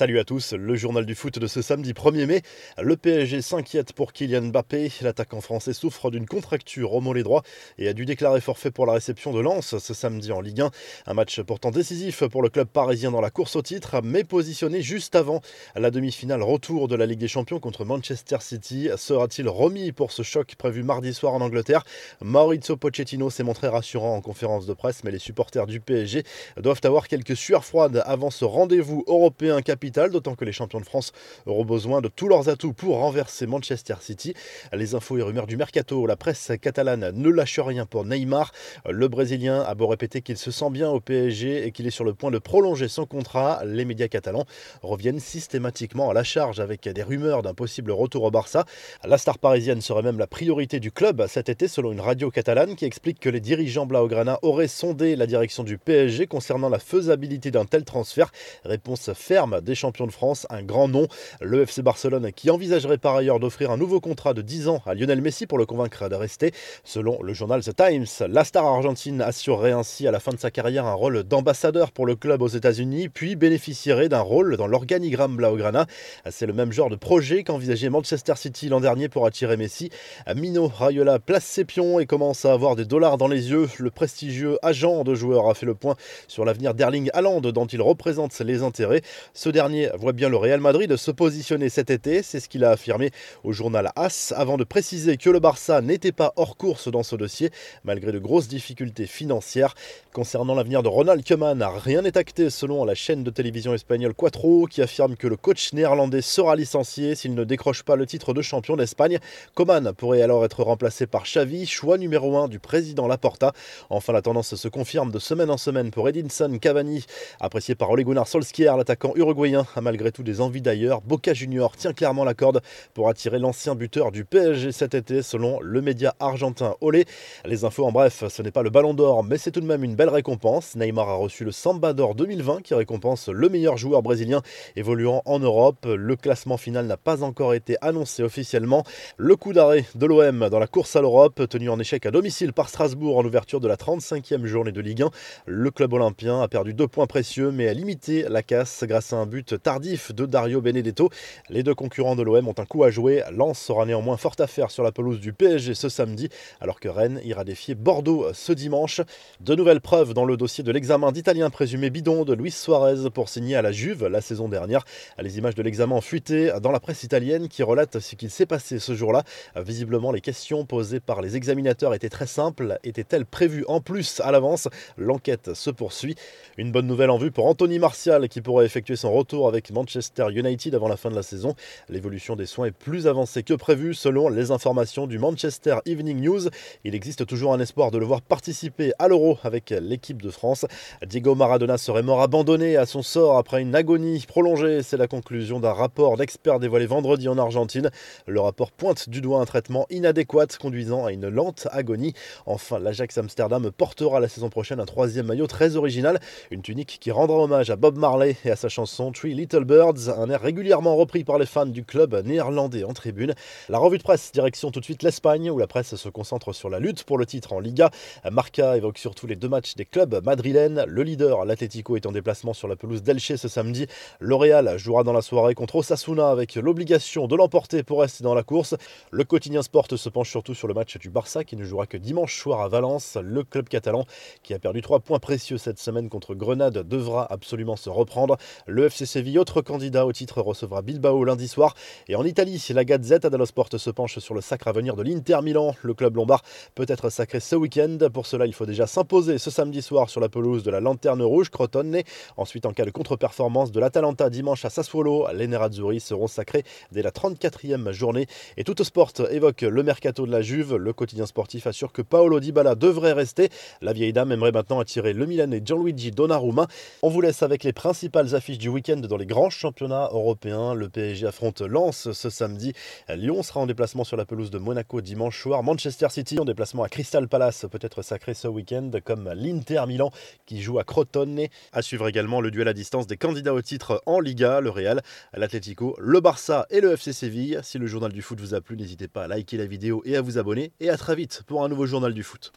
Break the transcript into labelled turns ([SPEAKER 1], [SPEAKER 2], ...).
[SPEAKER 1] Salut à tous, le journal du foot de ce samedi 1er mai. Le PSG s'inquiète pour Kylian Mbappé. L'attaquant français souffre d'une contracture au mollet droit et a dû déclarer forfait pour la réception de Lens ce samedi en Ligue 1. Un match pourtant décisif pour le club parisien dans la course au titre, mais positionné juste avant la demi-finale retour de la Ligue des Champions contre Manchester City. Sera-t-il remis pour ce choc prévu mardi soir en Angleterre? Maurizio Pochettino s'est montré rassurant en conférence de presse, mais les supporters du PSG doivent avoir quelques sueurs froides avant ce rendez-vous européen d'autant que les champions de France auront besoin de tous leurs atouts pour renverser Manchester City. Les infos et rumeurs du mercato, la presse catalane ne lâche rien pour Neymar. Le Brésilien a beau répéter qu'il se sent bien au PSG et qu'il est sur le point de prolonger son contrat, les médias catalans reviennent systématiquement à la charge avec des rumeurs d'un possible retour au Barça. La star parisienne serait même la priorité du club cet été selon une radio catalane qui explique que les dirigeants Blaugrana auraient sondé la direction du PSG concernant la faisabilité d'un tel transfert. Réponse ferme des champions de France, un grand nom, le FC Barcelone qui envisagerait par ailleurs d'offrir un nouveau contrat de 10 ans à Lionel Messi pour le convaincre de rester. Selon le journal The Times, la star argentine assurerait ainsi à la fin de sa carrière un rôle d'ambassadeur pour le club aux États-Unis, puis bénéficierait d'un rôle dans l'organigramme Blaugrana. C'est le même genre de projet qu'envisageait Manchester City l'an dernier pour attirer Messi. Mino Raiola place ses pions et commence à avoir des dollars dans les yeux. Le prestigieux agent de joueur a fait le point sur l'avenir d'Erling Haaland dont il représente les intérêts. Ce dernier voit bien le Real Madrid se positionner cet été, c'est ce qu'il a affirmé au journal AS, avant de préciser que le Barça n'était pas hors course dans ce dossier, malgré de grosses difficultés financières. Concernant l'avenir de Ronald Koeman, rien n'est acté selon la chaîne de télévision espagnole Quattro, qui affirme que le coach néerlandais sera licencié s'il ne décroche pas le titre de champion d'Espagne. Koeman pourrait alors être remplacé par Xavi, choix numéro 1 du président Laporta. Enfin, la tendance se confirme de semaine en semaine pour Edinson Cavani, apprécié par Ole Gunnar Solskjaer, l'attaquant uruguayen malgré tout des envies d'ailleurs, Boca Junior tient clairement la corde pour attirer l'ancien buteur du PSG cet été, selon le média argentin Olé. Les infos en bref, ce n'est pas le ballon d'or, mais c'est tout de même une belle récompense. Neymar a reçu le Samba d'or 2020 qui récompense le meilleur joueur brésilien évoluant en Europe. Le classement final n'a pas encore été annoncé officiellement. Le coup d'arrêt de l'OM dans la course à l'Europe, tenu en échec à domicile par Strasbourg en ouverture de la 35e journée de Ligue 1. Le club olympien a perdu deux points précieux, mais a limité la casse grâce à un but tardif de Dario Benedetto. Les deux concurrents de l'OM ont un coup à jouer. Lens sera néanmoins forte affaire sur la pelouse du PSG ce samedi, alors que Rennes ira défier Bordeaux ce dimanche. De nouvelles preuves dans le dossier de l'examen d'Italien présumé bidon de Luis Suarez pour signer à la Juve la saison dernière. Les images de l'examen fuitées dans la presse italienne qui relate ce qu'il s'est passé ce jour-là. Visiblement, les questions posées par les examinateurs étaient très simples. Étaient-elles prévues en plus à l'avance? L'enquête se poursuit. Une bonne nouvelle en vue pour Anthony Martial qui pourrait effectuer son retour avec Manchester United avant la fin de la saison. L'évolution des soins est plus avancée que prévu selon les informations du Manchester Evening News. Il existe toujours un espoir de le voir participer à l'Euro avec l'équipe de France. Diego Maradona serait mort abandonné à son sort après une agonie prolongée. C'est la conclusion d'un rapport d'experts dévoilé vendredi en Argentine. Le rapport pointe du doigt un traitement inadéquat conduisant à une lente agonie. Enfin, l'Ajax Amsterdam portera la saison prochaine un troisième maillot très original, une tunique qui rendra hommage à Bob Marley et à sa chanson Little Birds, un air régulièrement repris par les fans du club néerlandais en tribune. La revue de presse, direction tout de suite l'Espagne, où la presse se concentre sur la lutte pour le titre en Liga. Marca évoque surtout les deux matchs des clubs madrilènes. Le leader, l'Atlético, est en déplacement sur la pelouse d'Elche ce samedi. L'Oréal jouera dans la soirée contre Osasuna avec l'obligation de l'emporter pour rester dans la course. Le quotidien Sport se penche surtout sur le match du Barça qui ne jouera que dimanche soir à Valence. Le club catalan, qui a perdu trois points précieux cette semaine contre Grenade, devra absolument se reprendre. Le Séville, autre candidat au titre, recevra Bilbao lundi soir. Et en Italie, la Gazette dello Sport se penche sur le sacre à venir de l'Inter Milan. Le club lombard peut être sacré ce week-end. Pour cela, il faut déjà s'imposer ce samedi soir sur la pelouse de la Lanterne Rouge, Crotone. Ensuite, en cas de contre-performance de l'Atalanta dimanche à Sassuolo, les Nerazzurri seront sacrés dès la 34e journée. Et tout sport évoque le mercato de la Juve. Le quotidien sportif assure que Paolo Dybala devrait rester. La vieille dame aimerait maintenant attirer le Milanais Gianluigi Donnarumma. On vous laisse avec les principales affiches du week-end dans les grands championnats européens. Le PSG affronte Lens ce samedi. Lyon sera en déplacement sur la pelouse de Monaco dimanche soir. Manchester City en déplacement à Crystal Palace peut être sacré ce week-end comme l'Inter Milan qui joue à Crotone. À suivre également le duel à distance des candidats au titre en Liga, le Real, l'Atlético, le Barça et le FC Séville. Si le journal du foot vous a plu, n'hésitez pas à liker la vidéo et à vous abonner. Et à très vite pour un nouveau journal du foot.